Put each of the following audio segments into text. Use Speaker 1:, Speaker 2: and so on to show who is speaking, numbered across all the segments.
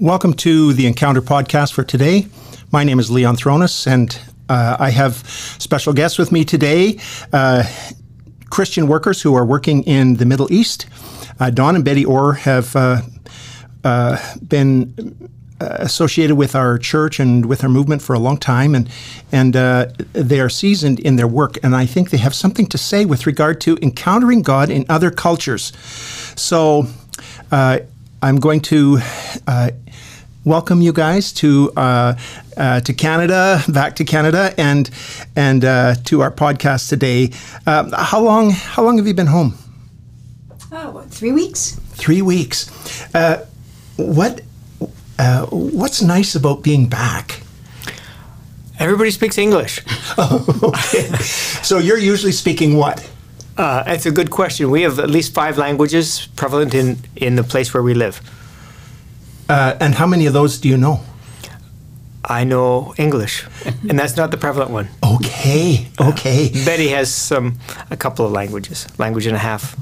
Speaker 1: welcome to the Encounter podcast for today. My name is Leon Thronis, and uh, I have special guests with me today uh, Christian workers who are working in the Middle East. Uh, Don and Betty Orr have uh, uh, been uh, associated with our church and with our movement for a long time, and and uh, they are seasoned in their work. And I think they have something to say with regard to encountering God in other cultures. So, uh, I'm going to uh, welcome you guys to uh, uh, to Canada, back to Canada, and and to our podcast today. how long how long have you been home?
Speaker 2: Oh, what, three weeks.
Speaker 1: Three weeks. what uh, what's nice about being back?
Speaker 3: Everybody speaks English.
Speaker 1: oh, okay. so you're usually speaking what?
Speaker 3: Uh, that's a good question. We have at least five languages prevalent in, in the place where we live.
Speaker 1: Uh, and how many of those do you know?
Speaker 3: I know English, and that's not the prevalent one.
Speaker 1: Okay, okay.
Speaker 3: Uh, Betty has some a couple of languages, language and a half.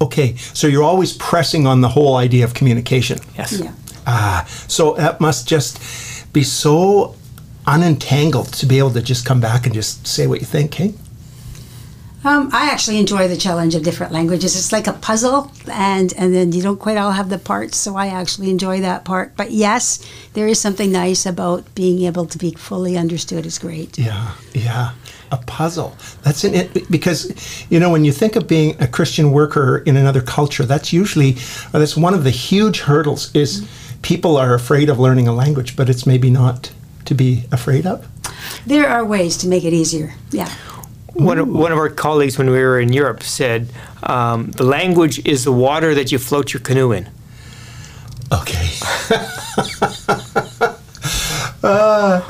Speaker 1: Okay, so you're always pressing on the whole idea of communication.
Speaker 3: Yes.
Speaker 2: Yeah.
Speaker 1: Ah, so that must just be so unentangled to be able to just come back and just say what you think, hey?
Speaker 2: Um, I actually enjoy the challenge of different languages. It's like a puzzle, and and then you don't quite all have the parts. So I actually enjoy that part. But yes, there is something nice about being able to be fully understood. Is great.
Speaker 1: Yeah, yeah, a puzzle. That's in it because you know when you think of being a Christian worker in another culture, that's usually that's one of the huge hurdles. Is mm-hmm people are afraid of learning a language, but it's maybe not to be afraid of?
Speaker 2: There are ways to make it easier. Yeah.
Speaker 3: One of, one of our colleagues, when we were in Europe, said um, the language is the water that you float your canoe in.
Speaker 1: Okay. uh,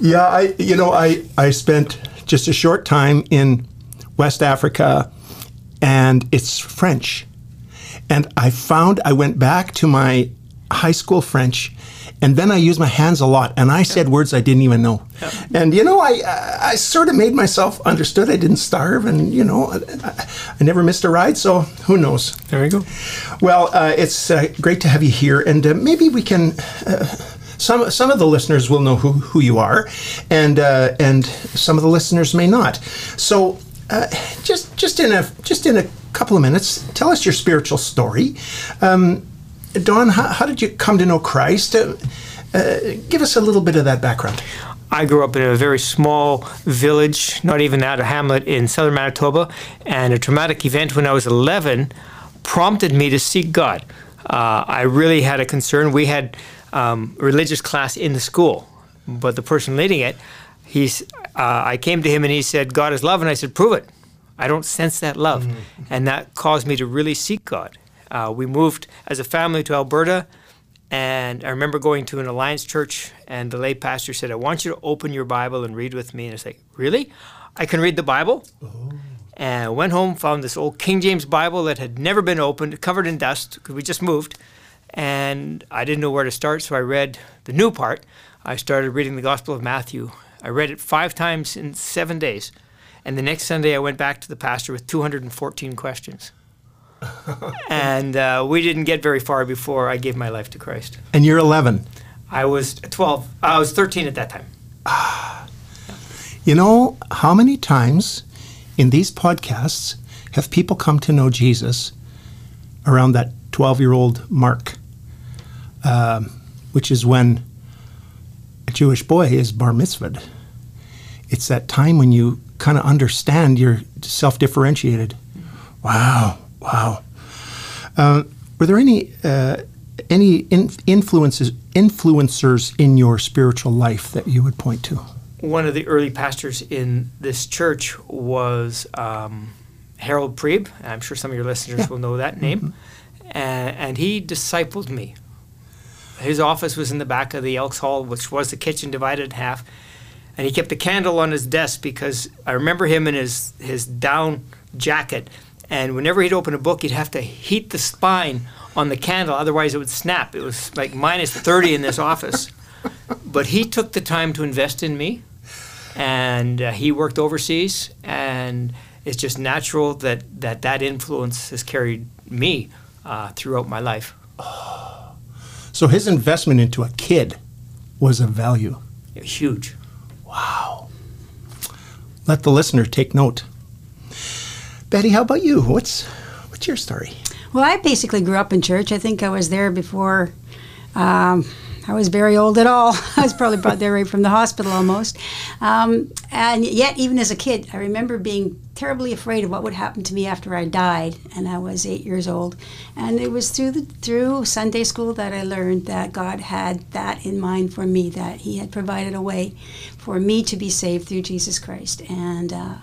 Speaker 1: yeah, I you know I I spent just a short time in West Africa, and it's French, and I found I went back to my high school French, and then I used my hands a lot, and I said words I didn't even know. And you know, I I sort of made myself understood. I didn't starve, and you know, I, I never missed a ride. So who knows?
Speaker 3: There you go.
Speaker 1: Well, uh, it's uh, great to have you here, and uh, maybe we can. Uh, some some of the listeners will know who, who you are, and uh, and some of the listeners may not. So, uh, just just in a just in a couple of minutes, tell us your spiritual story. Um, Don, how, how, did you come to know Christ? Uh, uh, give us a little bit of that background.
Speaker 3: I grew up in a very small village, not even out of hamlet, in southern Manitoba, and a traumatic event when I was 11 prompted me to seek God. Uh, I really had a concern. We had um, religious class in the school, but the person leading it, he's. Uh, I came to him and he said, "God is love," and I said, "Prove it." I don't sense that love, mm-hmm. and that caused me to really seek God. Uh, we moved as a family to Alberta, and I remember going to an Alliance church, and the lay pastor said, I want you to open your Bible and read with me. And I was like, Really? I can read the Bible? Oh. And I went home, found this old King James Bible that had never been opened, covered in dust, because we just moved. And I didn't know where to start, so I read the new part. I started reading the Gospel of Matthew. I read it five times in seven days. And the next Sunday, I went back to the pastor with 214 questions and uh, we didn't get very far before I gave my life to Christ.
Speaker 1: And you're 11.
Speaker 3: I was 12. I was 13 at that time.
Speaker 1: You know, how many times in these podcasts have people come to know Jesus around that 12 year old mark, um, which is when a Jewish boy is bar mitzvahed? It's that time when you kind of understand you're self differentiated. Wow. Wow. Uh, were there any uh, any in influences influencers in your spiritual life that you would point to?
Speaker 3: One of the early pastors in this church was um, Harold Preeb. I'm sure some of your listeners yeah. will know that name. Mm-hmm. And, and he discipled me. His office was in the back of the Elks Hall, which was the kitchen divided in half. And he kept a candle on his desk because I remember him in his, his down jacket and whenever he'd open a book, he'd have to heat the spine on the candle, otherwise it would snap. It was like minus 30 in this office. But he took the time to invest in me, and uh, he worked overseas, and it's just natural that that, that influence has carried me uh, throughout my life.
Speaker 1: Oh. So his investment into a kid was of value.
Speaker 3: Huge.
Speaker 1: Wow. Let the listener take note. Betty, how about you? What's what's your story?
Speaker 2: Well, I basically grew up in church. I think I was there before um, I was very old at all. I was probably brought there right from the hospital almost. Um, and yet, even as a kid, I remember being terribly afraid of what would happen to me after I died, and I was eight years old. And it was through the, through Sunday school that I learned that God had that in mind for me, that He had provided a way for me to be saved through Jesus Christ. And uh,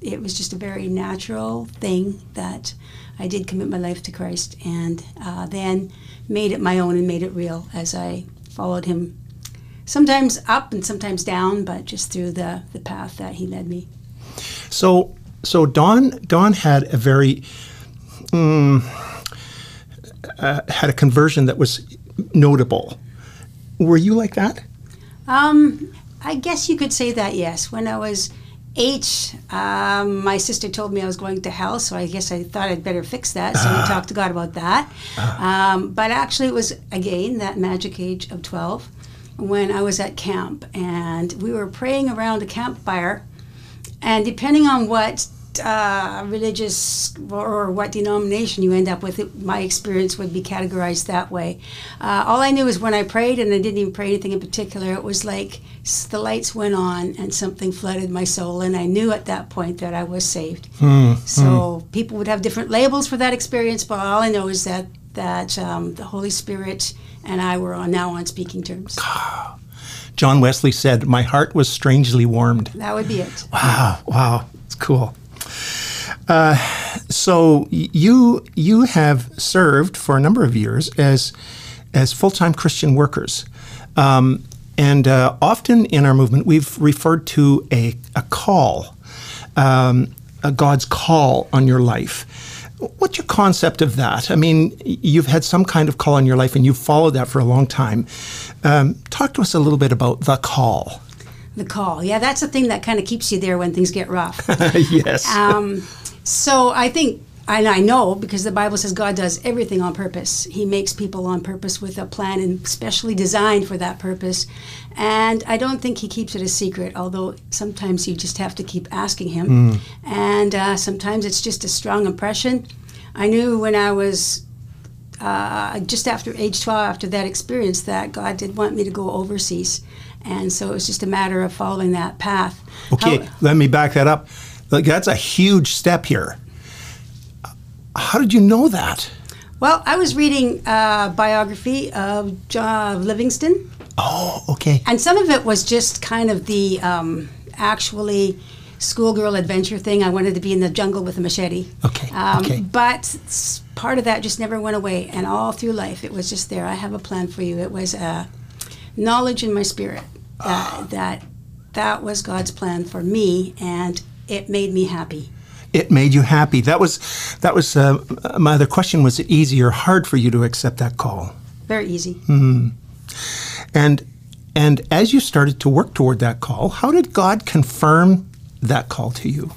Speaker 2: it was just a very natural thing that I did commit my life to Christ, and uh, then made it my own and made it real as I followed Him. Sometimes up and sometimes down, but just through the, the path that He led me.
Speaker 1: So, so Don Don had a very um, uh, had a conversion that was notable. Were you like that?
Speaker 2: Um, I guess you could say that. Yes, when I was eight, um, my sister told me I was going to hell, so I guess I thought I'd better fix that. So we talked to God about that. Um, but actually, it was again that magic age of twelve when I was at camp and we were praying around a campfire and depending on what uh, religious or what denomination you end up with, it, my experience would be categorized that way. Uh, all I knew is when I prayed, and I didn't even pray anything in particular, it was like the lights went on and something flooded my soul, and I knew at that point that I was saved. so people would have different labels for that experience, but all I know is that that um, the Holy Spirit and I were on now on speaking terms.
Speaker 1: John Wesley said, "My heart was strangely warmed."
Speaker 2: That would be it.
Speaker 1: Wow, wow, it's cool. Uh, so you you have served for a number of years as as full time Christian workers, um, and uh, often in our movement we've referred to a a call, um, a God's call on your life. What's your concept of that? I mean, you've had some kind of call on your life, and you've followed that for a long time. Um, talk to us a little bit about the call.
Speaker 2: The call. Yeah, that's the thing that kind of keeps you there when things get rough.
Speaker 1: yes.
Speaker 2: Um, so I think, and I know because the Bible says God does everything on purpose. He makes people on purpose with a plan and specially designed for that purpose. And I don't think He keeps it a secret, although sometimes you just have to keep asking Him. And uh, sometimes it's just a strong impression. I knew when I was uh, just after age 12, after that experience, that God did want me to go overseas. And so it was just a matter of following that path.
Speaker 1: Okay,
Speaker 2: How-
Speaker 1: let me back that up. Like that's a huge step here. How did you know that?
Speaker 2: Well, I was reading a biography of John Livingston,
Speaker 1: Oh, okay.
Speaker 2: and some of it was just kind of the um, actually schoolgirl adventure thing. I wanted to be in the jungle with a machete.
Speaker 1: Okay,
Speaker 2: Um,
Speaker 1: okay.
Speaker 2: But part of that just never went away, and all through life it was just there. I have a plan for you. It was a knowledge in my spirit that that that was God's plan for me, and it made me happy.
Speaker 1: It made you happy. That was that was uh, my other question. Was it easy or hard for you to accept that call?
Speaker 2: Very easy.
Speaker 1: Hmm. And and as you started to work toward that call, how did God confirm that call to you?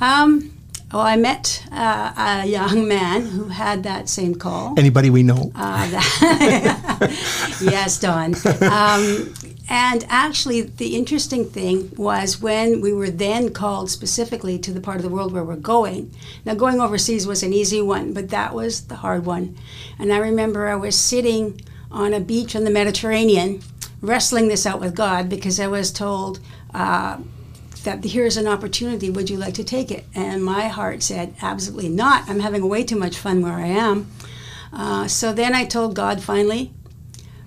Speaker 2: Um, well, I met uh, a young man who had that same call.
Speaker 1: Anybody we know?
Speaker 2: Uh, that- yes, Don. Um, and actually, the interesting thing was when we were then called specifically to the part of the world where we're going. Now, going overseas was an easy one, but that was the hard one. And I remember I was sitting on a beach in the Mediterranean, wrestling this out with God because I was told. Uh, that here's an opportunity, would you like to take it? And my heart said, absolutely not. I'm having way too much fun where I am. Uh, so then I told God finally,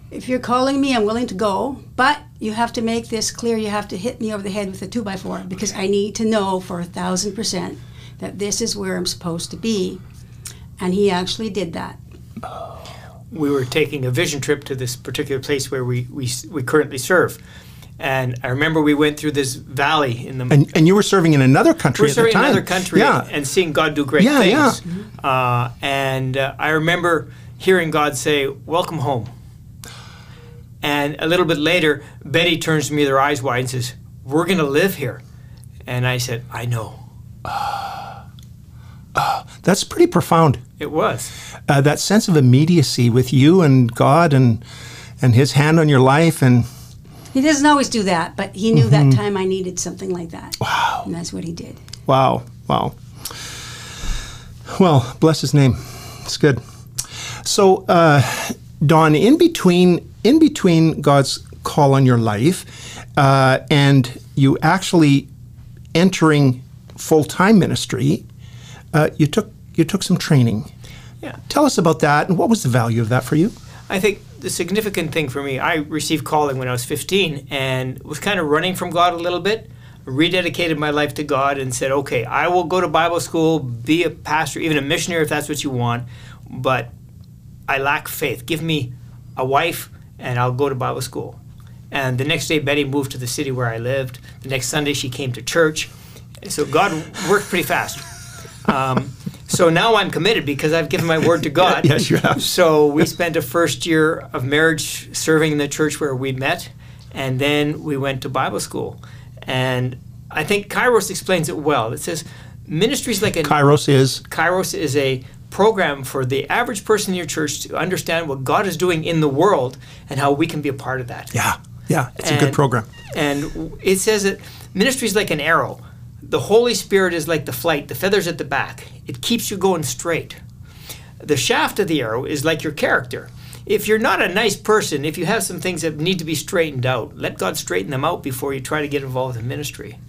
Speaker 2: if you're calling me, I'm willing to go, but you have to make this clear. You have to hit me over the head with a two by four because I need to know for a thousand percent that this is where I'm supposed to be. And he actually did that.
Speaker 3: we were taking a vision trip to this particular place where we, we, we currently serve. And I remember we went through this valley in the
Speaker 1: and and you were serving in another country
Speaker 3: we're
Speaker 1: at the
Speaker 3: serving
Speaker 1: time.
Speaker 3: another country
Speaker 1: Yeah.
Speaker 3: and seeing God do great
Speaker 1: Yeah, yeah.
Speaker 3: things. Uh, and uh, I remember hearing God say, "Welcome home." And a little bit later, Betty turns to me, with her eyes wide, and says, "We're going to live here." And I said, "I know."
Speaker 1: That's pretty profound.
Speaker 3: It was.
Speaker 1: Uh, that sense of immediacy with you and God and and His hand on your life and
Speaker 2: He doesn't always do that, but he knew that time I needed something like that.
Speaker 1: Wow.
Speaker 2: And that's what he did.
Speaker 1: wow, wow. Well, bless His name. It's good. So, uh, Don, in between in between God's call on your life uh, and you actually entering full time ministry, uh, you took you took some training.
Speaker 3: Yeah.
Speaker 1: Tell us about that and what was the value of that for you?
Speaker 3: I think the significant thing for me, I received calling when I was 15 and was kind of running from God a little bit, rededicated my life to God and said, okay, I will go to Bible school, be a pastor, even a missionary if that's what you want, but I lack faith. Give me a wife and I'll go to Bible school. And the next day, Betty moved to the city where I lived. The next Sunday, she came to church. So God worked pretty fast. Um, so now I'm committed because I've given my word to God.
Speaker 1: Yes, you have.
Speaker 3: So we spent a first year of marriage serving in the church where we met, and then we went to Bible school. And I think Kairos explains it well. It says ministries like a
Speaker 1: Kairos is
Speaker 3: Kairos is a program for the average person in your church to understand what God is doing in the world and how we can be a part of that.
Speaker 1: yeah, yeah. It's a good program.
Speaker 3: And it says that ministry is like an arrow. The Holy Spirit is like the flight, the feathers at the back. It keeps you going straight. The shaft of the arrow is like your character. If you're not a nice person, if you have some things that need to be straightened out, let God straighten them out before you try to get involved in ministry.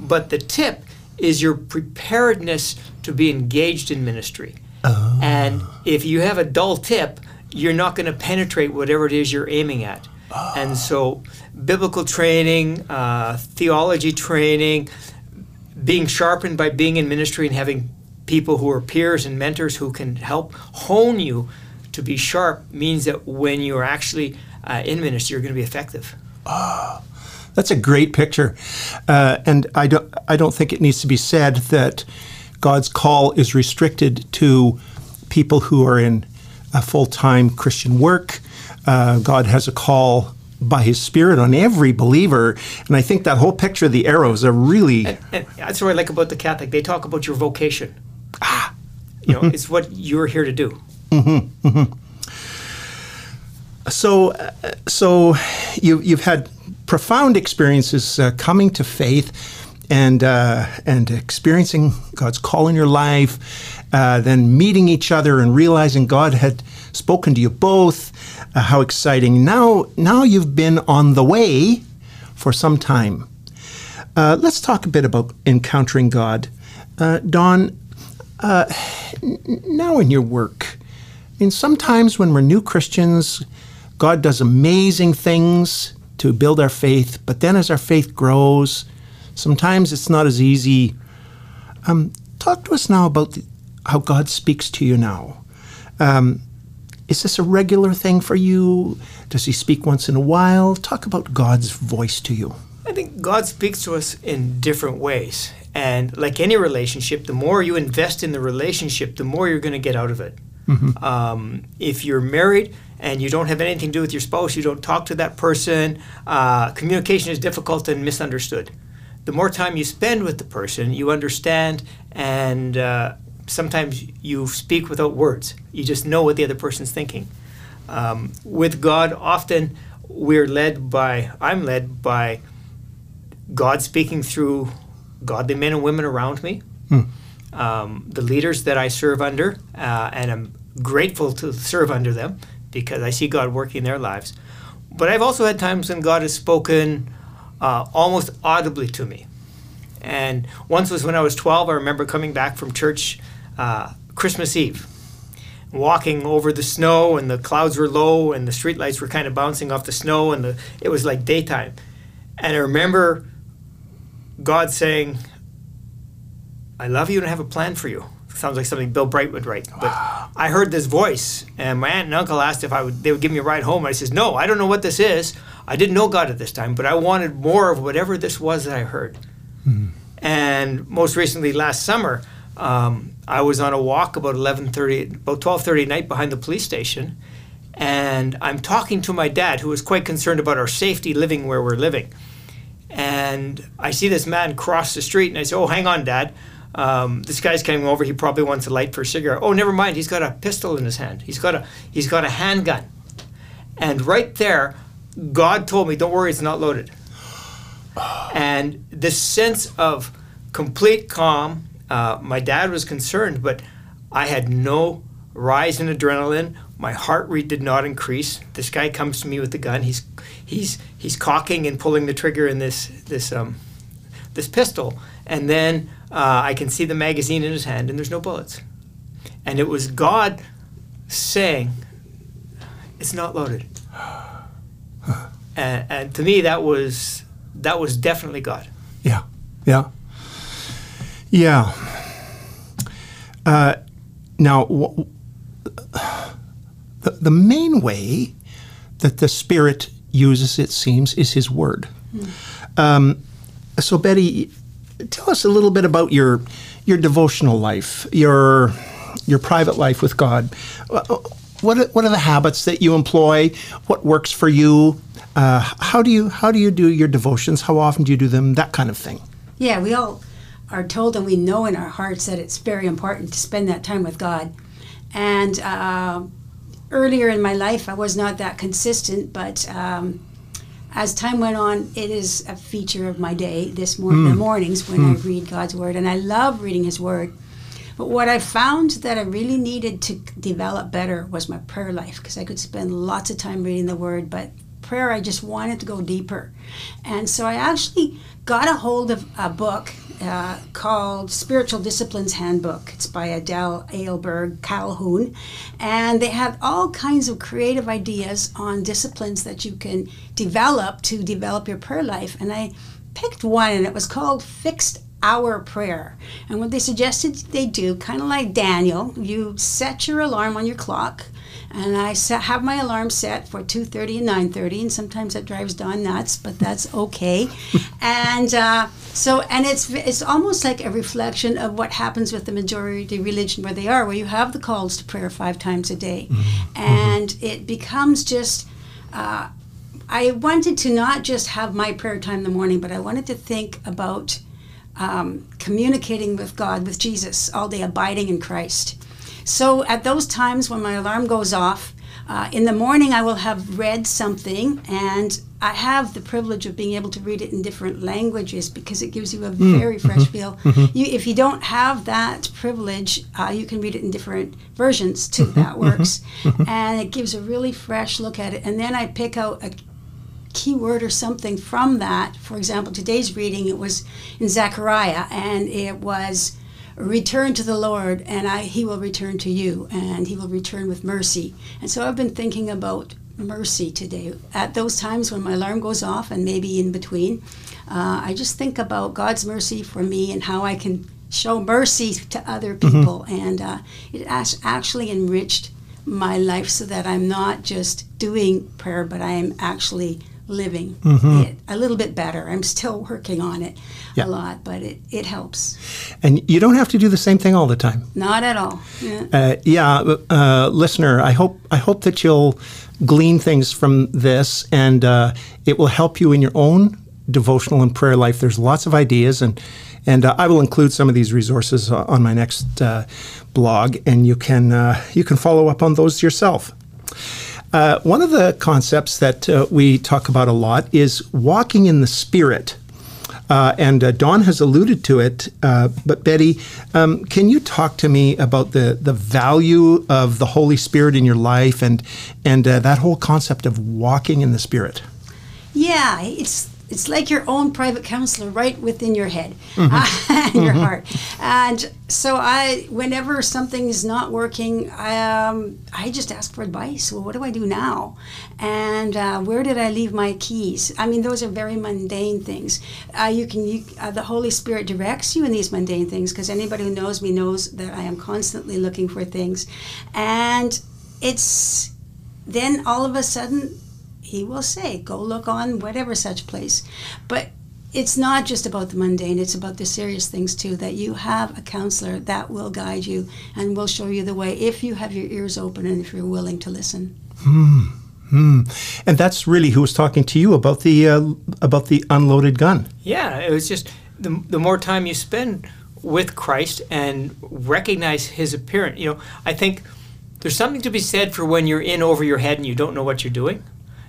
Speaker 3: But the tip is your preparedness to be engaged in ministry. Oh. And if you have a dull tip, you're not going to penetrate whatever it is you're aiming at. Oh. And so, biblical training, uh, theology training, being sharpened by being in ministry and having people who are peers and mentors who can help hone you to be sharp means that when you're actually uh, in ministry, you're going to be effective.
Speaker 1: Oh, That's a great picture, uh, and I don't. I don't think it needs to be said that God's call is restricted to people who are in a full-time Christian work. Uh, God has a call by His Spirit on every believer, and I think that whole picture of the arrows are really
Speaker 3: And that's what I like about the Catholic. They talk about your vocation. Ah, you know, it's what you're here to do.
Speaker 1: So, uh, so you, you've had profound experiences uh, coming to faith and uh, and experiencing God's call in your life, uh, then meeting each other and realizing God had spoken to you both. Uh, how exciting! Now, now you've been on the way for some time. Uh, let's talk a bit about encountering God, uh, Don. Uh, n- now in your work, I mean, sometimes when we're new Christians, God does amazing things to build our faith, but then as our faith grows, sometimes it's not as easy. Um, talk to us now about the, how God speaks to you now. Um, is this a regular thing for you? Does He speak once in a while? Talk about God's voice to you.
Speaker 3: I think God speaks to us in different ways. And like any relationship, the more you invest in the relationship, the more you're going to get out of it. Um, if you're married and you don't have anything to do with your spouse, you don't talk to that person, uh, communication is difficult and misunderstood. The more time you spend with the person, you understand, and uh, sometimes you speak without words. You just know what the other person's thinking. Um, with God, often we're led by, I'm led by God speaking through godly men and women around me, um, the leaders that I serve under, uh, and I'm grateful to serve under them because I see God working in their lives. But I've also had times when God has spoken uh, almost audibly to me. And once was when I was 12. I remember coming back from church uh, Christmas Eve, walking over the snow, and the clouds were low, and the streetlights were kind of bouncing off the snow, and the, it was like daytime. And I remember God saying, I love you and I have a plan for you. Sounds like something Bill Bright would write. But I heard this voice, and my aunt and uncle asked if I would they would give me a ride home. I says, No, I don't know what this is. I didn't know God at this time, but I wanted more of whatever this was that I heard. And most recently, last summer, um, I was on a walk about 11:30, about 12:30 at night behind the police station, and I'm talking to my dad, who was quite concerned about our safety living where we're living. And I see this man cross the street, and I say, "Oh, hang on, Dad. um, this guy's coming over. He probably wants a light for a cigarette. Oh, never mind. He's got a pistol in his hand. He's got a he's got a handgun. And right there, God told me, "Don't worry, it's not loaded." And this sense of complete calm. Uh, my dad was concerned, but I had no rise in adrenaline. My heart rate did not increase. This guy comes to me with the gun. He's he's he's cocking and pulling the trigger in this this um this pistol, and then uh, I can see the magazine in his hand, and there's no bullets. And it was God saying, "It's not loaded." and, and to me, that was that was definitely God.
Speaker 1: Yeah, yeah, yeah. Uh, now, w- the, the main way that the Spirit uses, it seems, is His Word. Um, so, Betty, tell us a little bit about your your devotional life, your your private life with God. Uh, What are, what are the habits that you employ? What works for you? Uh, how do you how do you do your devotions? How often do you do them? That kind of thing.
Speaker 2: Yeah, we all are told and we know in our hearts that it's very important to spend that time with God. And uh, earlier in my life, I was not that consistent, but um, as time went on, it is a feature of my day. This morning, the mornings when I read God's Word, and I love reading His Word. But what I found that I really needed to develop better was my prayer life because I could spend lots of time reading the Word, but prayer, I just wanted to go deeper. And so I actually got a hold of a book uh, called Spiritual Disciplines Handbook. It's by Adele Ahlberg Calhoun. And they have all kinds of creative ideas on disciplines that you can develop to develop your prayer life. And I picked one, and it was called Fixed hour prayer. And what they suggested they do, kind of like Daniel, you set your alarm on your clock. And I set, have my alarm set for 2.30 and 9.30, and sometimes that drives Don nuts, but that's okay. and uh, so, and it's it's almost like a reflection of what happens with the majority religion where they are, where you have the calls to prayer five times a day. And it becomes just uh, I wanted to not just have my prayer time in the morning, but I wanted to think about um, communicating with God, with Jesus, all day, abiding in Christ. So at those times when my alarm goes off, uh, in the morning I will have read something, and I have the privilege of being able to read it in different languages because it gives you a hmm. very mm-hmm. fresh feel. Mm-hmm. You, if you don't have that privilege, uh, you can read it in different versions too. Mm-hmm. That works, and it gives a really fresh look at it. And then I pick out a keyword or something from that. For example, today's reading it was in Zechariah, and it was return to the Lord, and I, He will return to you, and He will return with mercy. And so I've been thinking about mercy today. At those times when my alarm goes off, and maybe in between, uh, I just think about God's mercy for me and how I can show mercy to other people, and uh, it has actually enriched my life so that I'm not just doing prayer, but I am actually living it a little bit better. I'm still working on it
Speaker 1: Yeah.
Speaker 2: a lot, but it, it helps.
Speaker 1: And you don't have to do the same thing all the time.
Speaker 2: Not at all. Yeah.
Speaker 1: Uh, yeah, uh, listener, I hope I hope that you'll glean things from this, and uh, it will help you in your own devotional and prayer life. There's lots of ideas, and and uh, I will include some of these resources uh, on my next uh, blog, and you can uh, you can follow up on those yourself. Uh, one of the concepts that uh, we talk about a lot is walking in the Spirit. Uh, and uh, Don has alluded to it, uh, but Betty, um, can you talk to me about the, the value of the Holy Spirit in your life and and uh, that whole concept of walking in the Spirit?
Speaker 2: Yeah, it's it's like your own private counselor right within your head and your heart. And so I, whenever something is not working, I, um, I just ask for advice. Well, what do I do now? And uh, where did I leave my keys? I mean, those are very mundane things. Uh, you can, you, uh, the Holy Spirit directs you in these mundane things because anybody who knows me knows that I am constantly looking for things, and it's then all of a sudden he will say, go look on whatever such place. But it's not just about the mundane, it's about the serious things too. That you have a counselor that will guide you and will show you the way if you have your ears open and if you're willing to listen. Hmm.
Speaker 1: And that's really who was talking to you about the uh, about the unloaded gun.
Speaker 3: Yeah, it was just the, the more time you spend with Christ and recognize His appearance. You know, I think there's something to be said for when you're in over your head and you don't know what you're doing.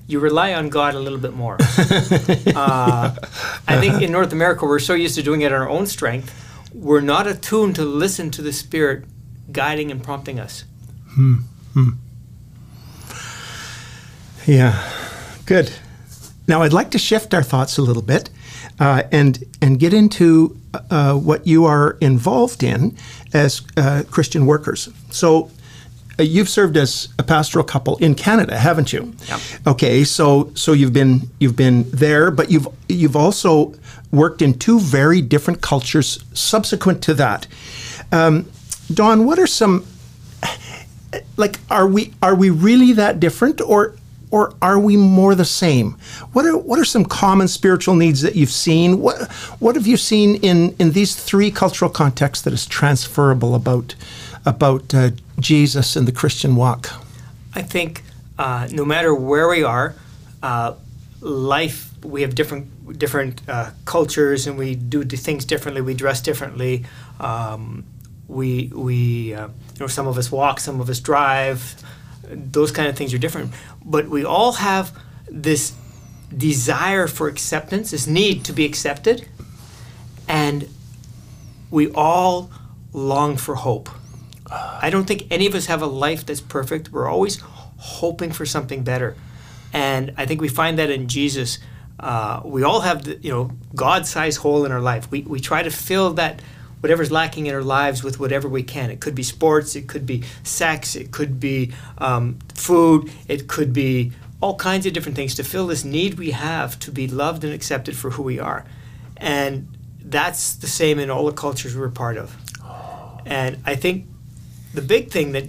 Speaker 3: You rely on God a little bit more. uh, I think in North America we're so used to doing it on our own strength, we're not attuned to listen to the Spirit guiding and prompting us.
Speaker 1: Hmm. hmm. Yeah, good. Now I'd like to shift our thoughts a little bit uh, and and get into uh, what you are involved in as uh, Christian workers. So. Uh, you've served as a pastoral couple in Canada, haven't you?
Speaker 3: Yeah.
Speaker 1: Okay, so so you've been you've been there, but you've you've also worked in two very different cultures subsequent to that. Um, Don, what are some like are we are we really that different or or are we more the same? What are what are some common spiritual needs that you've seen? What what have you seen in in these three cultural contexts that is transferable about about uh, Jesus and the Christian walk?
Speaker 3: I think uh, no matter where we are, uh, life we have different different uh, cultures and we do things differently. We dress differently. Um, we we uh, you know some of us walk, some of us drive those kind of things are different. But we all have this desire for acceptance, this need to be accepted, and we all long for hope. I don't think any of us have a life that's perfect. We're always hoping for something better. And I think we find that in Jesus. Uh, we all have the, you know, God-sized hole in our life. We, we try to fill that whatever's lacking in our lives with whatever we can. It could be sports, it could be sex, it could be um, food, it could be all kinds of different things to fill this need we have to be loved and accepted for who we are. And that's the same in all the cultures we're part of. And I think the big thing that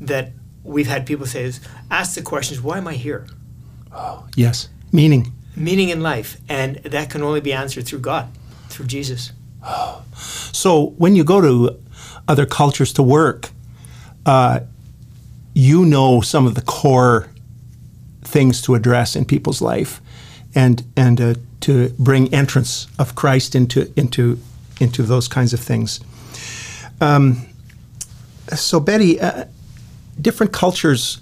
Speaker 3: that we've had people say is ask the questions, why am I here?
Speaker 1: Oh, yes. Meaning.
Speaker 3: Meaning in life. And that can only be answered through God, through Jesus.
Speaker 1: So when you go to other cultures to work, uh, you know some of the core things to address in people's life, and and uh, to bring entrance of Christ into into into those kinds of things. Um, so Betty, uh, different cultures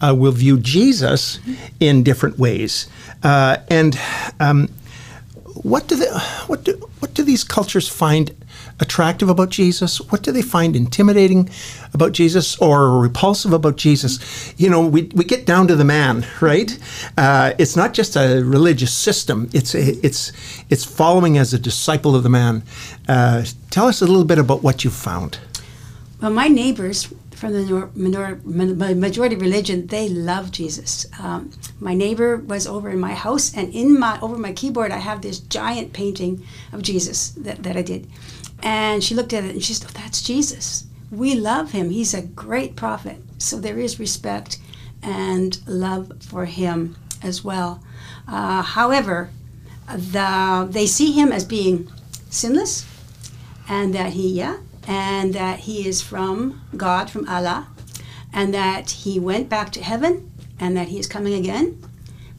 Speaker 1: uh, will view Jesus in different ways, uh, and um, what do they, what do what do these cultures find attractive about Jesus? What do they find intimidating about Jesus or repulsive about Jesus? You know, we, we get down to the man, right? Uh, it's not just a religious system. It's it's it's following as a disciple of the man. Uh, tell us a little bit about what you found.
Speaker 2: Well, my neighbors from the minor, majority religion, they love Jesus. Um, my neighbor was over in my house, and in my over my keyboard, I have this giant painting of Jesus that, that I did. And she looked at it and she said, oh, "That's Jesus. We love him. He's a great prophet." So there is respect and love for him as well. Uh, however, the, they see him as being sinless, and that he, yeah, and that he is from God, from Allah, and that he went back to heaven and that he is coming again,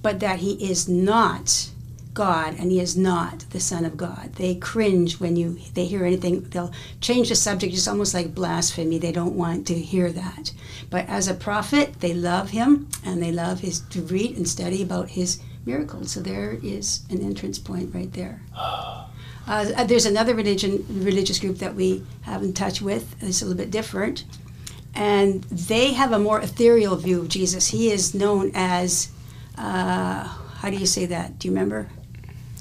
Speaker 2: but that he is not God and he is not the Son of God. They cringe when you they hear anything. They'll change the subject. It's almost like blasphemy. They don't want to hear that. But as a prophet, they love him and they love his to read and study about his miracles. So there is an entrance point right there. Uh, there's another religion, religious group that we have in touch with. It's a little bit different, and they have a more ethereal view of Jesus. He is known as, uh, how do you say that? Do you remember?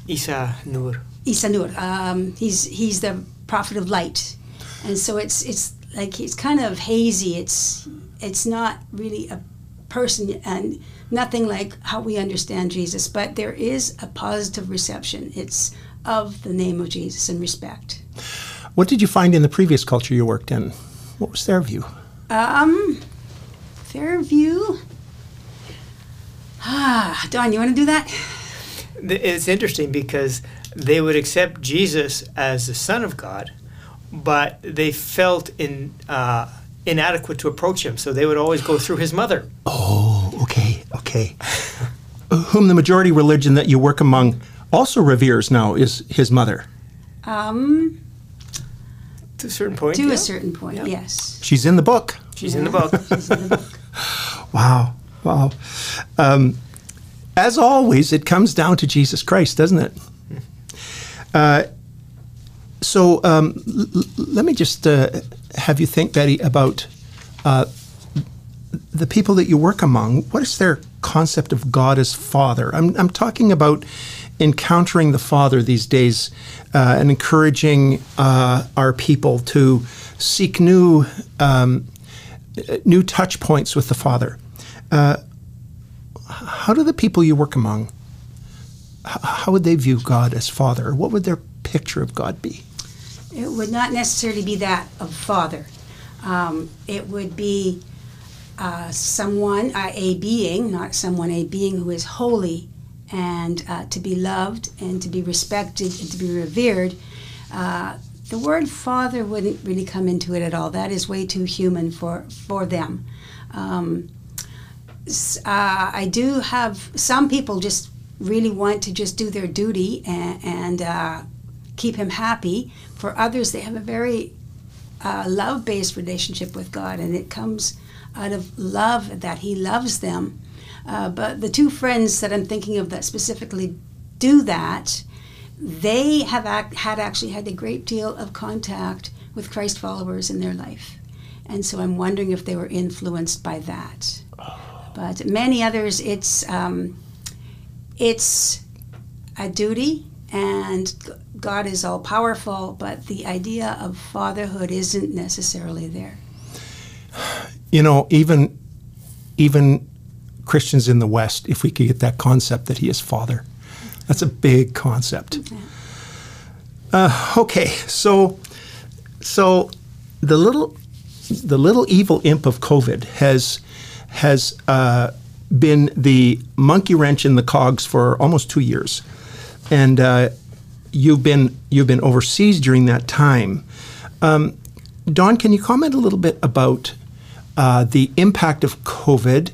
Speaker 3: Isa Nur.
Speaker 2: Isa Nur. Um, he's he's the prophet of light, and so it's it's like it's kind of hazy. It's it's not really a person and nothing like how we understand Jesus, but there is a positive reception. It's of the name of Jesus and respect.
Speaker 1: What did you find in the previous culture you worked in? What was their view?
Speaker 2: Um, their view. Ah, Don, you want to do that?
Speaker 3: It's interesting because they would accept Jesus as the Son of God, but they felt in, uh, inadequate to approach him, so they would always go through his mother.
Speaker 1: Oh, okay, okay. Whom the majority religion that you work among also reveres now is his mother.
Speaker 2: Um,
Speaker 3: To a certain point.
Speaker 2: to
Speaker 3: yeah.
Speaker 2: a certain point.
Speaker 3: Yeah.
Speaker 2: Yes.
Speaker 1: She's in the book.
Speaker 3: She's in the book.
Speaker 2: She's in the book.
Speaker 1: Wow. Wow. Um, as always, it comes down to Jesus Christ, doesn't it? Uh, so um, l- l- let me just uh, have you think, Betty, about uh, the people that you work among. What is their concept of God as Father? I'm, I'm talking about encountering the Father these days uh, and encouraging uh, our people to seek new um, new touch points with the Father. Uh, how do the people you work among, how would they view God as Father? What would their picture of God be?
Speaker 2: It would not necessarily be that of father. Um, it would be uh, someone, uh, a being, not someone, a being who is holy and uh, to be loved and to be respected and to be revered. Uh, the word father wouldn't really come into it at all. That is way too human for, for them. Um, uh, I do have some people just really want to just do their duty and, and uh, keep him happy. For others, they have a very uh, love based relationship with God, and it comes out of love that He loves them. Uh, but the two friends that I'm thinking of that specifically do that, they have act, had actually had a great deal of contact with Christ followers in their life. And so I'm wondering if they were influenced by that. But many others, it's um, it's a duty, and God is all powerful, but the idea of fatherhood isn't necessarily there.
Speaker 1: You know, even even Christians in the West, if we could get that concept that He is Father, that's a big concept. Uh, okay, so so the little the little evil imp of COVID has has uh, been the monkey wrench in the cogs for almost two years, and uh, you've been you've been overseas during that time. Um, Don, can you comment a little bit about uh, the impact of COVID,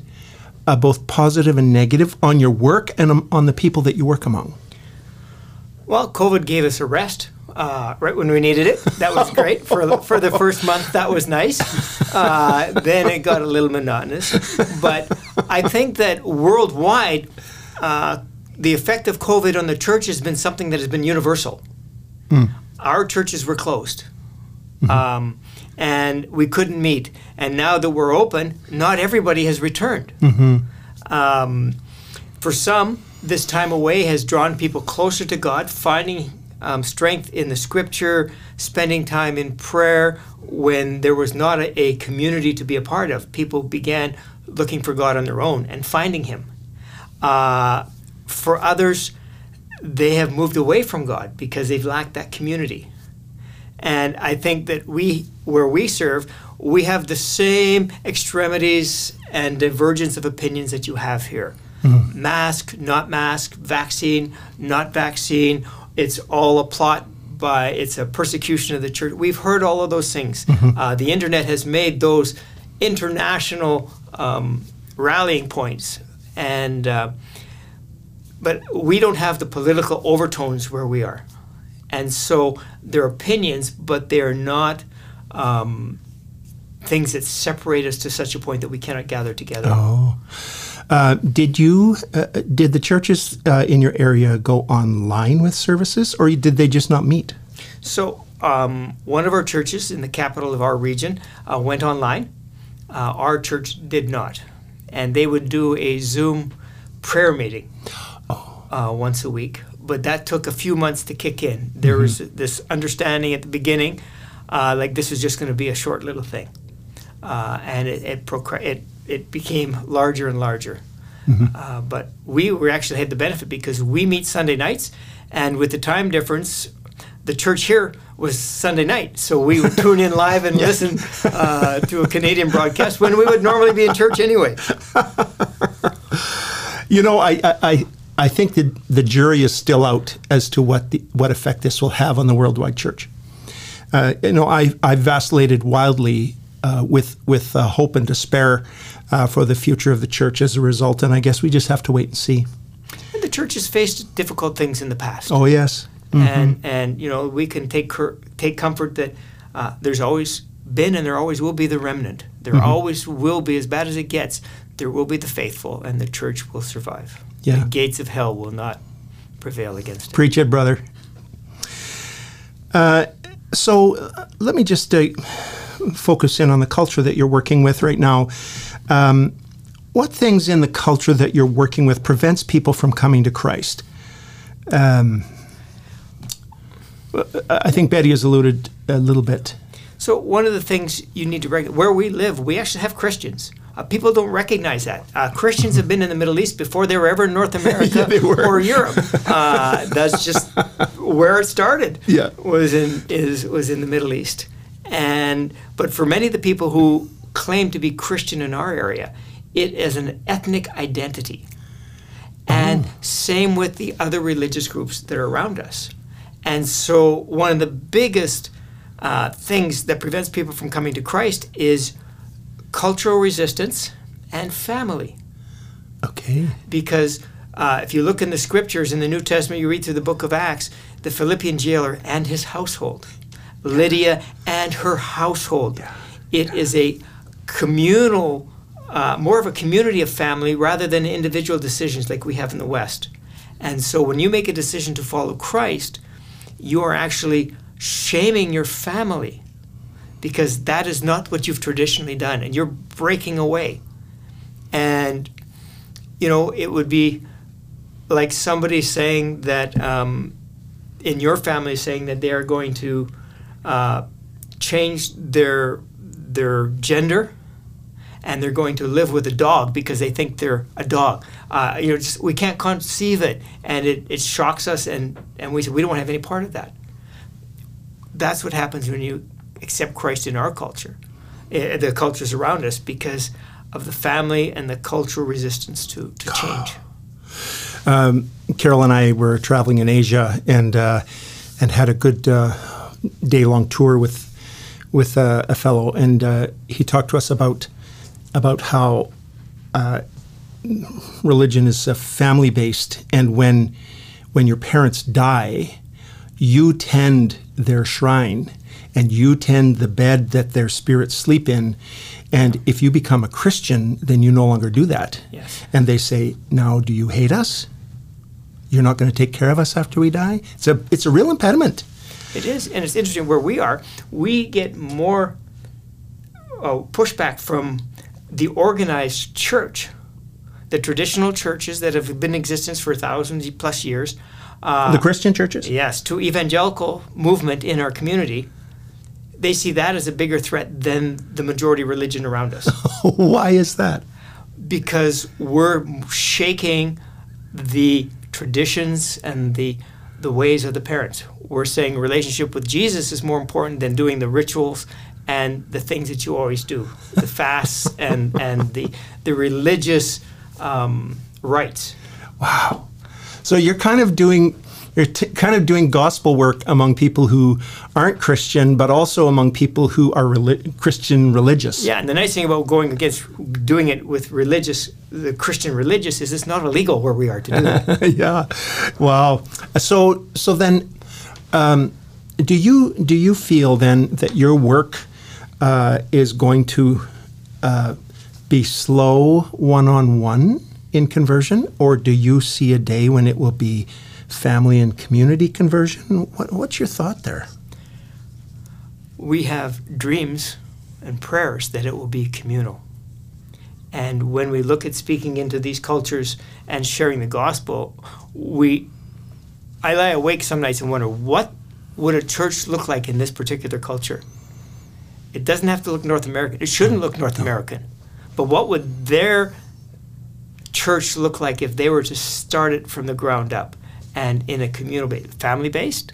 Speaker 1: uh, both positive and negative, on your work and um, on the people that you work among?
Speaker 3: Well, COVID gave us a rest uh, right when we needed it. That was great for the, for the first month. That was nice. Uh, then it got a little monotonous, but I think that worldwide, uh, the effect of COVID on the church has been something that has been universal. Our churches were closed. Um, and we couldn't meet. And now that we're open, not everybody has returned. Um, for some, this time away has drawn people closer to God, finding um, strength in the scripture, spending time in prayer when there was not a, a community to be a part of. People began looking for God on their own and finding Him. Uh, for others, they have moved away from God because they've lacked that community. And I think that we, where we serve, we have the same extremities and divergence of opinions that you have here. Mask, not mask, vaccine, not vaccine. It's all a plot by, it's a persecution of the church. We've heard all of those things. Uh, the internet has made those international um, rallying points. And, uh, but we don't have the political overtones where we are and so they're opinions, but they're not um, things that separate us to such a point that we cannot gather together.
Speaker 1: Oh. Uh, did you, uh, did the churches uh, in your area go online with services or did they just not meet?
Speaker 3: So um, one of our churches in the capital of our region uh, went online. Uh, our church did not, and they would do a Zoom prayer meeting uh, once a week. But that took a few months to kick in. There was this understanding at the beginning, uh, like this was just going to be a short little thing, uh, and it it, procra- it it became larger and larger. Uh, but we were actually had the benefit because we meet Sunday nights, and with the time difference, the church here was Sunday night, so we would tune in live and listen uh, to a Canadian broadcast when we would normally be in church anyway.
Speaker 1: You know, I, I, I- think that the jury is still out as to what the, what effect this will have on the worldwide church. Uh, you know, I I vacillated wildly uh, with with uh, hope and despair uh, for the future of the church as a result, and I guess we just have to wait and see.
Speaker 3: And the church has faced difficult things in the past.
Speaker 1: Oh yes,
Speaker 3: and and you know we can take cur- take comfort that uh, there's always been and there always will be the remnant. There
Speaker 1: Mm-hmm.
Speaker 3: always will be, as bad as it gets, there will be the faithful, and the church will survive.
Speaker 1: Yeah.
Speaker 3: The gates of hell will not prevail against it.
Speaker 1: Preach it, brother. Uh, so uh, let me just uh, focus in on the culture that you're working with right now. Um, what things in the culture that you're working with prevents people from coming to Christ? Um, I think Betty has alluded a little bit.
Speaker 3: So one of the things you need to recognize, where we live, we actually have Christians. Uh, people don't recognize that. Uh, Christians have been in the Middle East before they were ever in North America
Speaker 1: were.
Speaker 3: or Europe. Uh, that's just where it started.
Speaker 1: Yeah.
Speaker 3: was in is was in the Middle East, and but for many of the people who claim to be Christian in our area, it is an ethnic identity. And same with the other religious groups that are around us. And so, one of the biggest uh, things that prevents people from coming to Christ is cultural resistance and family.
Speaker 1: Okay.
Speaker 3: Because uh, if you look in the scriptures in the New Testament, you read through the book of Acts, the Philippian jailer and his household, Lydia and her household. Yeah. It is a communal, uh, more of a community of family rather than individual decisions like we have in the West. And so when you make a decision to follow Christ, you are actually shaming your family because that is not what you've traditionally done and you're breaking away. And, you know, it would be like somebody saying that um, in your family saying that they are going to uh, change their their gender and they're going to live with a dog because they think they're a dog. Uh, you know, just, we can't conceive it, and it, it shocks us, and, and we say we don't want to have any part of that. That's what happens when you accept Christ in our culture, uh, the cultures around us, because of the family and the cultural resistance to, to change.
Speaker 1: Um, Carol and I were traveling in Asia and uh, and had a good uh, day long tour with with uh, a fellow, and uh, he talked to us about about how uh, religion is uh, family based, and when when your parents die, you tend their shrine and you tend the bed that their spirits sleep in. And if you become a Christian, then you no longer do that.
Speaker 3: Yes.
Speaker 1: And they say, "Now, do you hate us? You're not going to take care of us after we die." It's a it's a real impediment.
Speaker 3: It is, and it's interesting where we are. We get more uh, pushback from the organized church, the traditional churches that have been in existence for thousands plus years. Uh,
Speaker 1: the Christian churches.
Speaker 3: yes, to evangelical movement in our community. They see that as a bigger threat than the majority religion around us
Speaker 1: Why is that?
Speaker 3: because we're shaking the traditions and the the ways of the parents. We're saying relationship with Jesus is more important than doing the rituals and the things that you always do, the fasts and and the the religious um, rites.
Speaker 1: Wow. So you're kind of doing you're t- kind of doing gospel work among people who aren't Christian, but also among people who are reli- Christian religious.
Speaker 3: Yeah, and the nice thing about going against doing it with religious, the Christian religious, is it's not illegal where we are to do that.
Speaker 1: yeah. Wow. So so then, um, do you do you feel then that your work uh, is going to uh, be slow one on one in conversion, or do you see a day when it will be family and community conversion? What, what's your thought there?
Speaker 3: we have dreams and prayers that it will be communal. And when we look at speaking into these cultures and sharing the gospel, we I lie awake some nights and wonder what would a church look like in this particular culture? It doesn't have to look North American. It shouldn't look North American. But what would their church look like if they were to start it from the ground up and in a communal based, family based?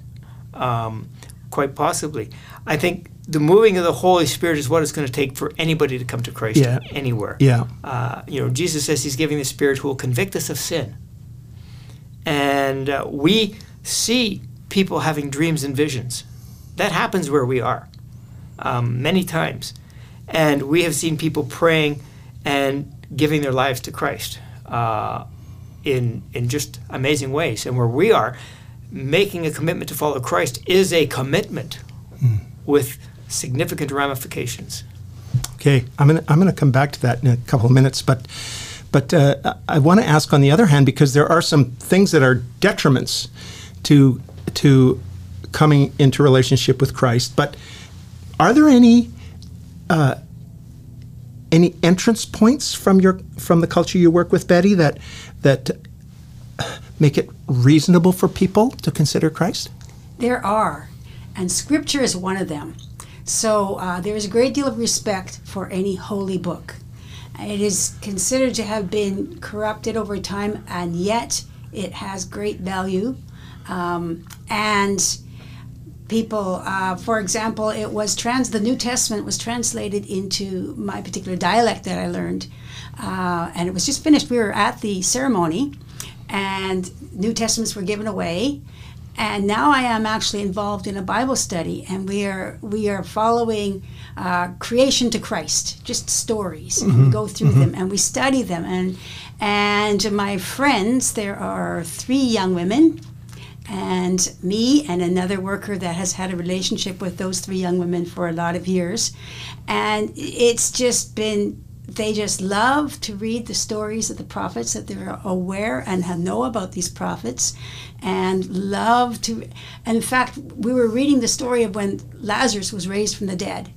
Speaker 3: Um, quite possibly. I think the moving of the Holy Spirit is what it's going to take for anybody to come to Christ
Speaker 1: Yeah.
Speaker 3: anywhere.
Speaker 1: Yeah.
Speaker 3: Uh, you know, Jesus says He's giving the Spirit who will convict us of sin. And uh, we see people having dreams and visions. That happens where we are um, many times. And we have seen people praying and giving their lives to Christ uh, in, in just amazing ways. And where we are, making a commitment to follow Christ is a commitment with significant ramifications.
Speaker 1: Okay, I'm gonna I'm gonna come back to that in a couple of minutes, but but uh, I want to ask on the other hand because there are some things that are detriments to to coming into relationship with Christ. But are there any uh, any entrance points from your from the culture you work with, Betty, that that make it reasonable for people to consider Christ?
Speaker 2: There are, and Scripture is one of them. So uh, there is a great deal of respect for any holy book. It is considered to have been corrupted over time, and yet it has great value. Um, and people, uh, for example, it was trans. The New Testament was translated into my particular dialect that I learned, uh, and it was just finished. We were at the ceremony, and New Testaments were given away. And now I am actually involved in a Bible study, and we are we are following uh, creation to Christ, just stories. And we go through them and we study them. And and my friends, there are three young women and me and another worker that has had a relationship with those three young women for a lot of years. And it's just been, they just love to read the stories of the prophets that they're aware and know about these prophets and love to. In fact, we were reading the story of when Lazarus was raised from the dead.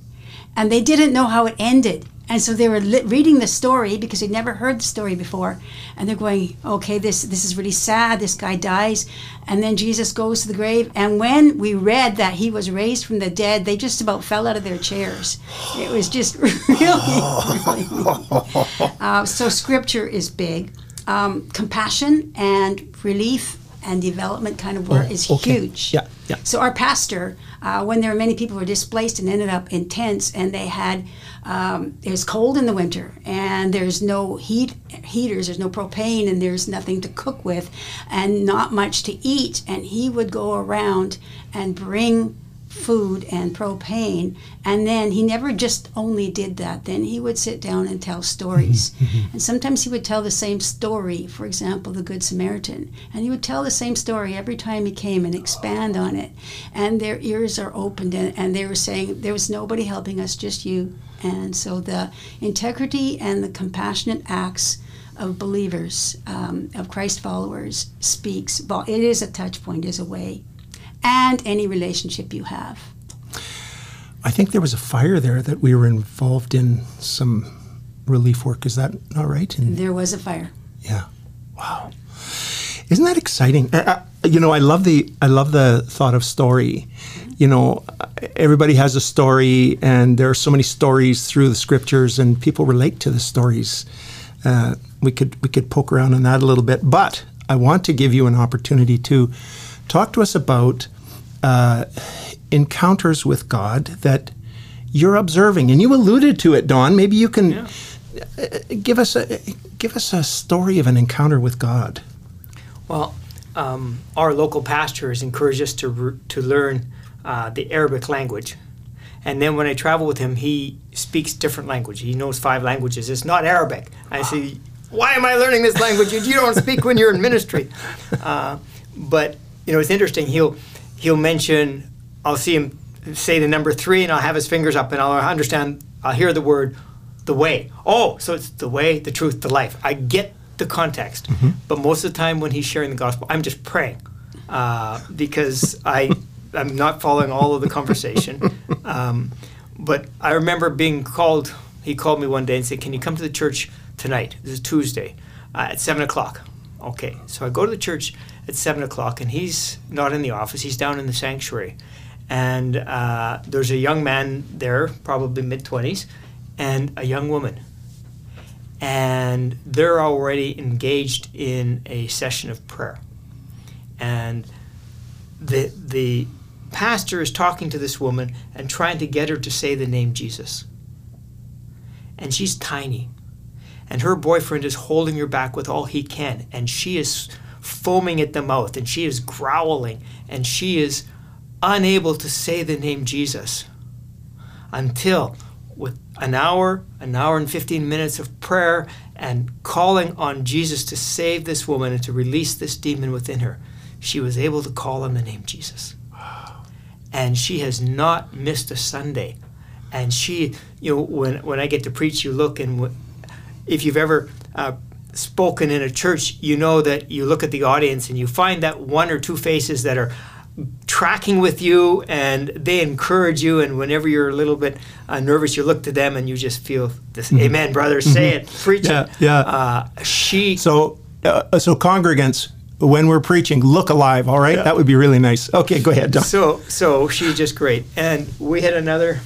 Speaker 2: And they didn't know how it ended. And so they were li- reading the story because they'd never heard the story before, and they're going, "Okay, this this is really sad. This guy dies, and then Jesus goes to the grave." And when we read that he was raised from the dead, they just about fell out of their chairs. It was just really, really. Uh, so Scripture is big. Um, compassion and relief and development kind of work
Speaker 1: Oh,
Speaker 2: is
Speaker 1: okay.
Speaker 2: huge.
Speaker 1: Yeah, yeah.
Speaker 2: So our pastor, uh, when there were many people who were displaced and ended up in tents, and they had um, it was cold in the winter, and there's no heat heaters, there's no propane, and there's nothing to cook with, and not much to eat, and he would go around and bring food and propane. And then he never just only did that. Then he would sit down and tell stories. And sometimes he would tell the same story for example the good samaritan. And he would tell the same story every time he came and expand on it. And their ears are opened and, and they were saying there was nobody helping us just you. And so the integrity and the compassionate acts of believers um, of christ followers speaks it is a touch point is a way and any relationship you have.
Speaker 1: I think there was a fire there that we were involved in some relief work. Is that not right? And
Speaker 2: There was a fire.
Speaker 1: yeah, wow, isn't that exciting? You know, I love the I love the thought of story. You know, everybody has a story, and there are so many stories through the scriptures, and people relate to the stories. Uh, we could we could poke around on that a little bit, but I want to give you an opportunity to talk to us about uh, encounters with God that you're observing, and you alluded to it, Don. Maybe you can uh, give us a give us a story of an encounter with God.
Speaker 3: Well, um, our local pastor has encouraged us to, to learn uh, the Arabic language. And then when I travel with him, he speaks different language. He knows five languages. It's not Arabic. I say, why am I learning this language? You don't speak when you're in ministry. Uh, but you know, it's interesting. He'll he'll mention. I'll see him say the number three, and I'll have his fingers up, and I'll understand. I'll hear the word, the way. Oh, so it's the way, the truth, the life. I get the context. But most of the time, when he's sharing the gospel, I'm just praying uh, because I I'm not following all of the conversation. Um, but I remember being called. He called me one day and said, "Can you come to the church tonight? This is Tuesday uh, at seven o'clock." Okay, so I go to the church at seven o'clock, and he's not in the office. He's down in the sanctuary, and uh, there's a young man there, probably mid twenties, and a young woman, and they're already engaged in a session of prayer, and the the pastor is talking to this woman and trying to get her to say the name Jesus. And she's tiny. And her boyfriend is holding her back with all he can. And she is foaming at the mouth and she is growling and she is unable to say the name Jesus until, with an hour, an hour and 15 minutes of prayer and calling on Jesus to save this woman and to release this demon within her, she was able to call on the name Jesus. and she has not missed a Sunday. And she, you know, when when I get to preach, you look and w- if you've ever uh, spoken in a church, you know that you look at the audience and you find that one or two faces that are tracking with you and they encourage you. And whenever you're a little bit uh, nervous, you look to them and you just feel this, Amen, brother, say it, preach
Speaker 1: Yeah,
Speaker 3: it.
Speaker 1: yeah.
Speaker 3: Uh, she,
Speaker 1: So, uh, so congregants, when we're preaching, look alive. All right, that would be really nice. Okay, go ahead, Don.
Speaker 3: so so she's just great. And we had another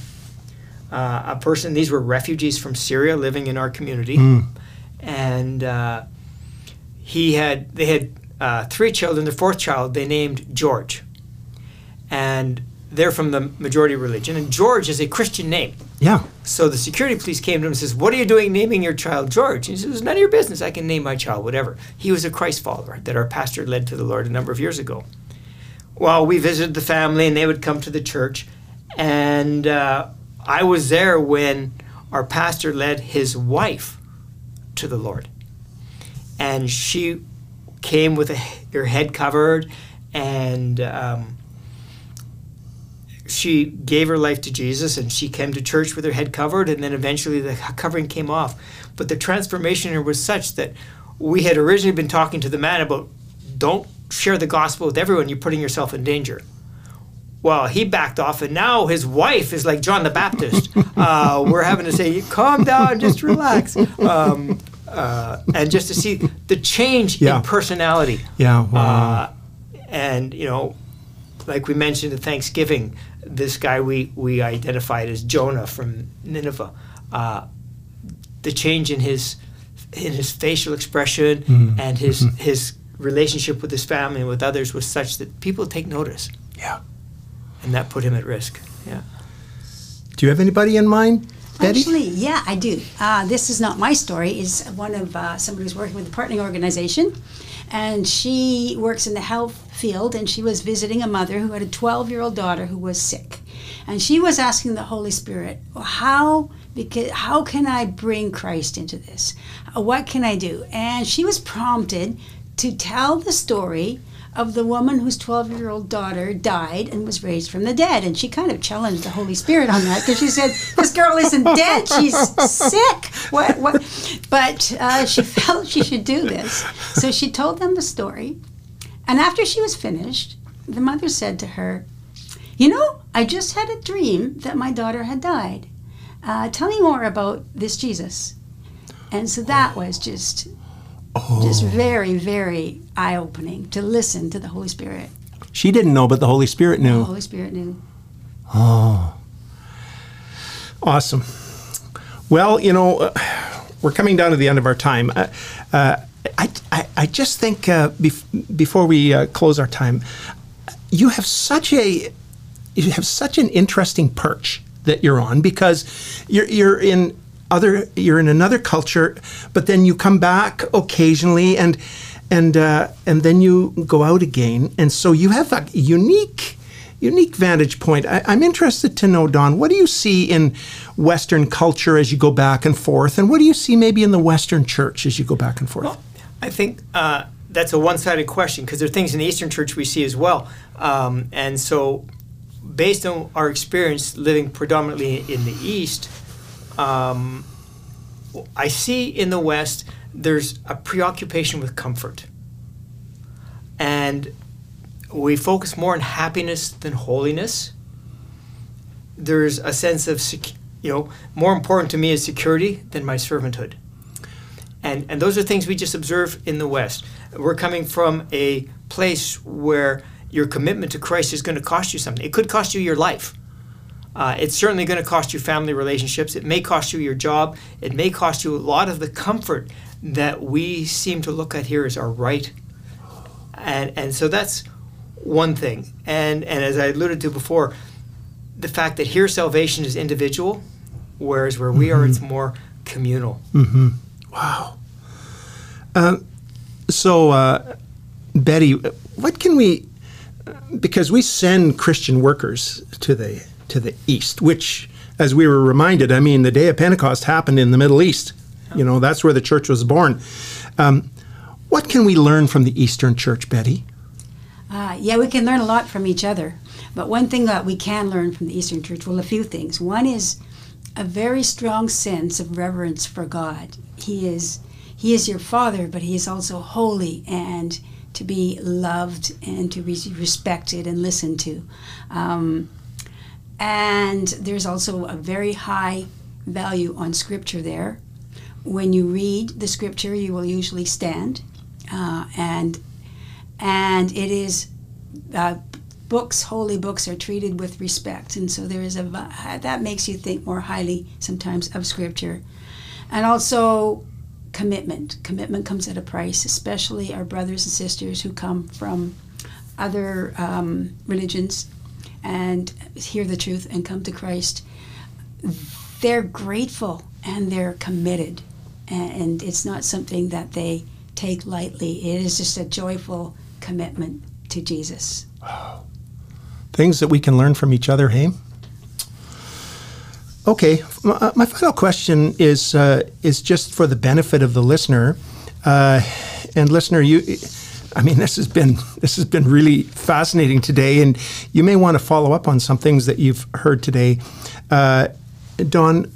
Speaker 3: uh, a person. These were refugees from Syria living in our community, and uh, he had they had uh, three children. Their fourth child they named George, and they're from the majority religion. And George is a Christian name.
Speaker 1: Yeah.
Speaker 3: So the security police came to him and says, "What are you doing naming your child George?" And he says, "It's none of your business. I can name my child whatever." He was a Christ follower that our pastor led to the Lord a number of years ago. Well, we visited the family, and they would come to the church, and uh, I was there when our pastor led his wife to the Lord, and she came with a, her head covered, and. Um, she gave her life to Jesus and she came to church with her head covered and then eventually the covering came off. But the transformation was such that we had originally been talking to the man about don't share the gospel with everyone, you're putting yourself in danger. Well, he backed off, and now his wife is like John the Baptist. uh, we're having to say, calm down, just relax. Um, uh, and just to see the change
Speaker 1: Yeah.
Speaker 3: in personality.
Speaker 1: Yeah. Wow.
Speaker 3: Uh, and you know, like we mentioned at Thanksgiving, this guy we we identified as Jonah from Nineveh. Uh, the change in his in his facial expression
Speaker 1: Mm-hmm.
Speaker 3: and his his relationship with his family and with others was such that people take notice,
Speaker 1: yeah.
Speaker 3: And that put him at risk. Yeah.
Speaker 1: Do you have anybody in mind, Betty?
Speaker 2: Actually, yeah, I do. Uh, this is not my story. It's one of uh, somebody who's working with the partnering organization, and she works in the health field. And she was visiting a mother who had a 12-year-old daughter who was sick, and she was asking the Holy Spirit, "How? Because how can I bring Christ into this? What can I do?" And she was prompted to tell the story of the woman whose 12 year old daughter died and was raised from the dead. And she kind of challenged the Holy Spirit on that because she said, This girl isn't dead, she's sick. What, what? But uh, she felt she should do this. So she told them the story. And after she was finished, the mother said to her, You know, I just had a dream that my daughter had died. Uh, tell me more about this Jesus. And so that was just just very, very eye opening to listen to the Holy Spirit.
Speaker 1: She didn't know, but the Holy Spirit knew. The.
Speaker 2: Holy Spirit knew. Oh.
Speaker 1: Awesome. Well, you know, uh, we're coming down to the end of our time. Uh, uh, I, I, I just think uh, bef- before we uh, close our time, you have such a you have such an interesting perch that you're on because you're you're in other you're in another culture, but then you come back occasionally and and uh, and then you go out again, and so you have a unique unique vantage point. I, I'm interested to know, Don, what do you see in Western culture as you go back and forth, and what do you see maybe in the Western church as you go back and forth?
Speaker 3: I think uh, that's a one-sided question because there are things in the Eastern Church we see as well, um, and so based on our experience living predominantly in the East, um, I see in the West there's a preoccupation with comfort, and we focus more on happiness than holiness. There's a sense of, sec- you know, more important to me is security than my servanthood. And, and those are things we just observe in the West. We're coming from a place where your commitment to Christ is going to cost you something. It could cost you your life. Uh, it's certainly going to cost you family relationships. It may cost you your job. It may cost you a lot of the comfort that we seem to look at here as our right. And, and so that's one thing. And, and as I alluded to before, the fact that here salvation is individual, whereas where we are, it's more communal.
Speaker 1: Wow. Um, so, uh, Betty, what can we? Because we send Christian workers to the to the East, which, as we were reminded, I mean, the day of Pentecost happened in the Middle East. You know, that's where the church was born. Um, what can we learn from the Eastern Church, Betty?
Speaker 2: Uh, yeah, we can learn a lot from each other. But one thing that we can learn from the Eastern Church, well, a few things. One is a very strong sense of reverence for God. He is He is your Father, but He is also holy and to be loved and to be respected and listened to. Um, and there's also a very high value on Scripture there. When you read the Scripture, you will usually stand, uh, and and it is uh, books, holy books, are treated with respect, and so there is a that makes you think more highly sometimes of Scripture, and also commitment. Commitment comes at a price, especially our brothers and sisters who come from other um, religions and hear the truth and come to Christ. They're grateful and they're committed, and it's not something that they take lightly. It is just a joyful commitment to Jesus.
Speaker 1: Wow. Things that we can learn from each other, hey? Okay, my, my final question is uh, is just for the benefit of the listener. Uh, and listener, you, I mean, this has been this has been really fascinating today, and you may want to follow up on some things that you've heard today. Uh, Don,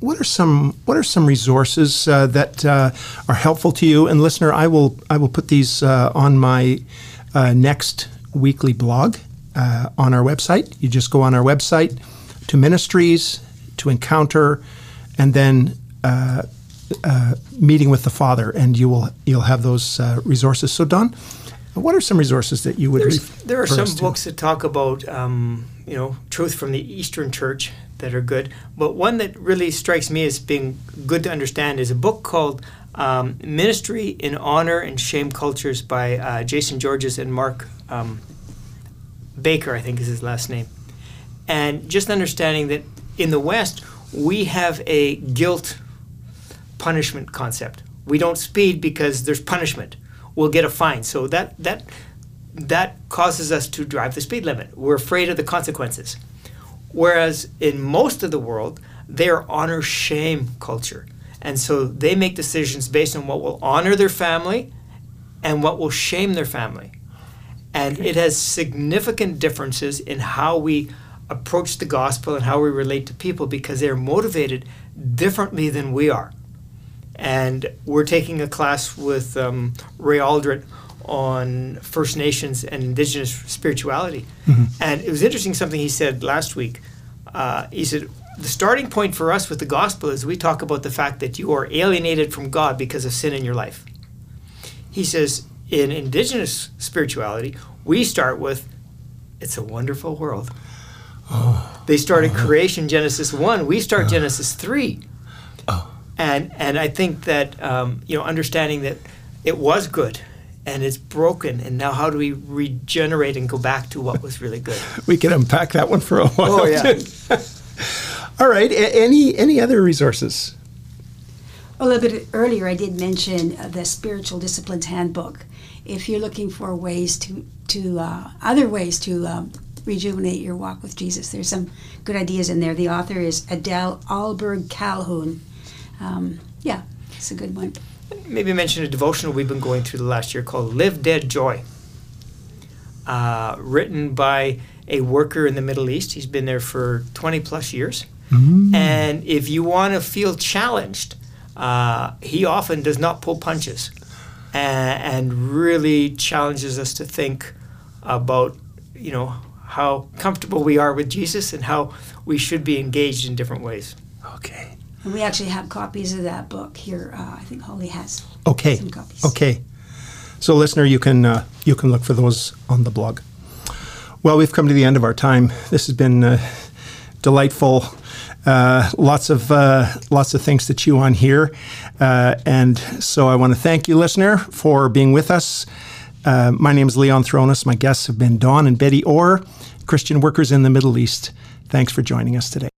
Speaker 1: what are some what are some resources uh, that uh, are helpful to you? And listener, I will I will put these uh, on my uh, next weekly blog uh, on our website. You just go on our website to ministries to encounter, and then. Uh, meeting with the Father, and you will you'll have those resources. So, Don, what are some resources that you would?
Speaker 3: There's, there are some books that talk about um, you know truth from the Eastern Church that are good. But one that really strikes me as being good to understand is a book called um, Ministry in Honor and Shame Cultures by uh, Jayson Georges and Mark um, Baker, I think is his last name. And just understanding that in the West, we have a guilt punishment concept. We don't speed because there's punishment. We'll get a fine. So that that that causes us to drive the speed limit. We're afraid of the consequences. Whereas in most of the world, they're honor shame culture. And so they make decisions based on what will honor their family and what will shame their family. And okay. it has significant differences in how we approach the gospel and how we relate to people because they're motivated differently than we are. And we're taking a class with um, Ray Aldred on First Nations and Indigenous spirituality. Mm-hmm. And it was interesting something he said last week. Uh, he said, The starting point for us with the gospel is we talk about the fact that you are alienated from God because of sin in your life. He says, in Indigenous spirituality, we start with, It's a wonderful world. Oh. They started uh-huh. creation, Genesis 1. We start uh-huh. Genesis 3. Oh. And, and I think that, um, you know, understanding that it was good and it's broken and now how do we regenerate and go back to what was really good?
Speaker 1: We can unpack that one for a while.
Speaker 3: Oh yeah.
Speaker 1: All right a- any any other resources?
Speaker 2: A little bit earlier i did mention uh, the spiritual disciplines handbook. If you're looking for ways to to uh, other ways to um, rejuvenate your walk with jesus there's some good ideas in there. The author is adele Ahlberg calhoun. Um, yeah it's a good one
Speaker 3: maybe mention a devotional we've been going through the last year called Live Dead Joy, uh, written by a worker in the Middle East. He's been there for 20 plus years. Mm. And if you want to feel challenged, uh, he often does not pull punches and, and really challenges us to think about, you know, how comfortable we are with Jesus and how we should be engaged in different ways.
Speaker 1: Okay.
Speaker 2: And we actually have copies of that book here. Uh, I think Holly has
Speaker 1: okay.
Speaker 2: some copies.
Speaker 1: Okay. So, listener, you can uh, you can look for those on the blog. Well, we've come to the end of our time. This has been uh, delightful. Uh, lots of uh, lots of things to chew on here, uh, and so I want to thank you, listener, for being with us. Uh, my name is Leon Thronis. My guests have been Don and Betty Orr, Christian workers in the Middle East. Thanks for joining us today.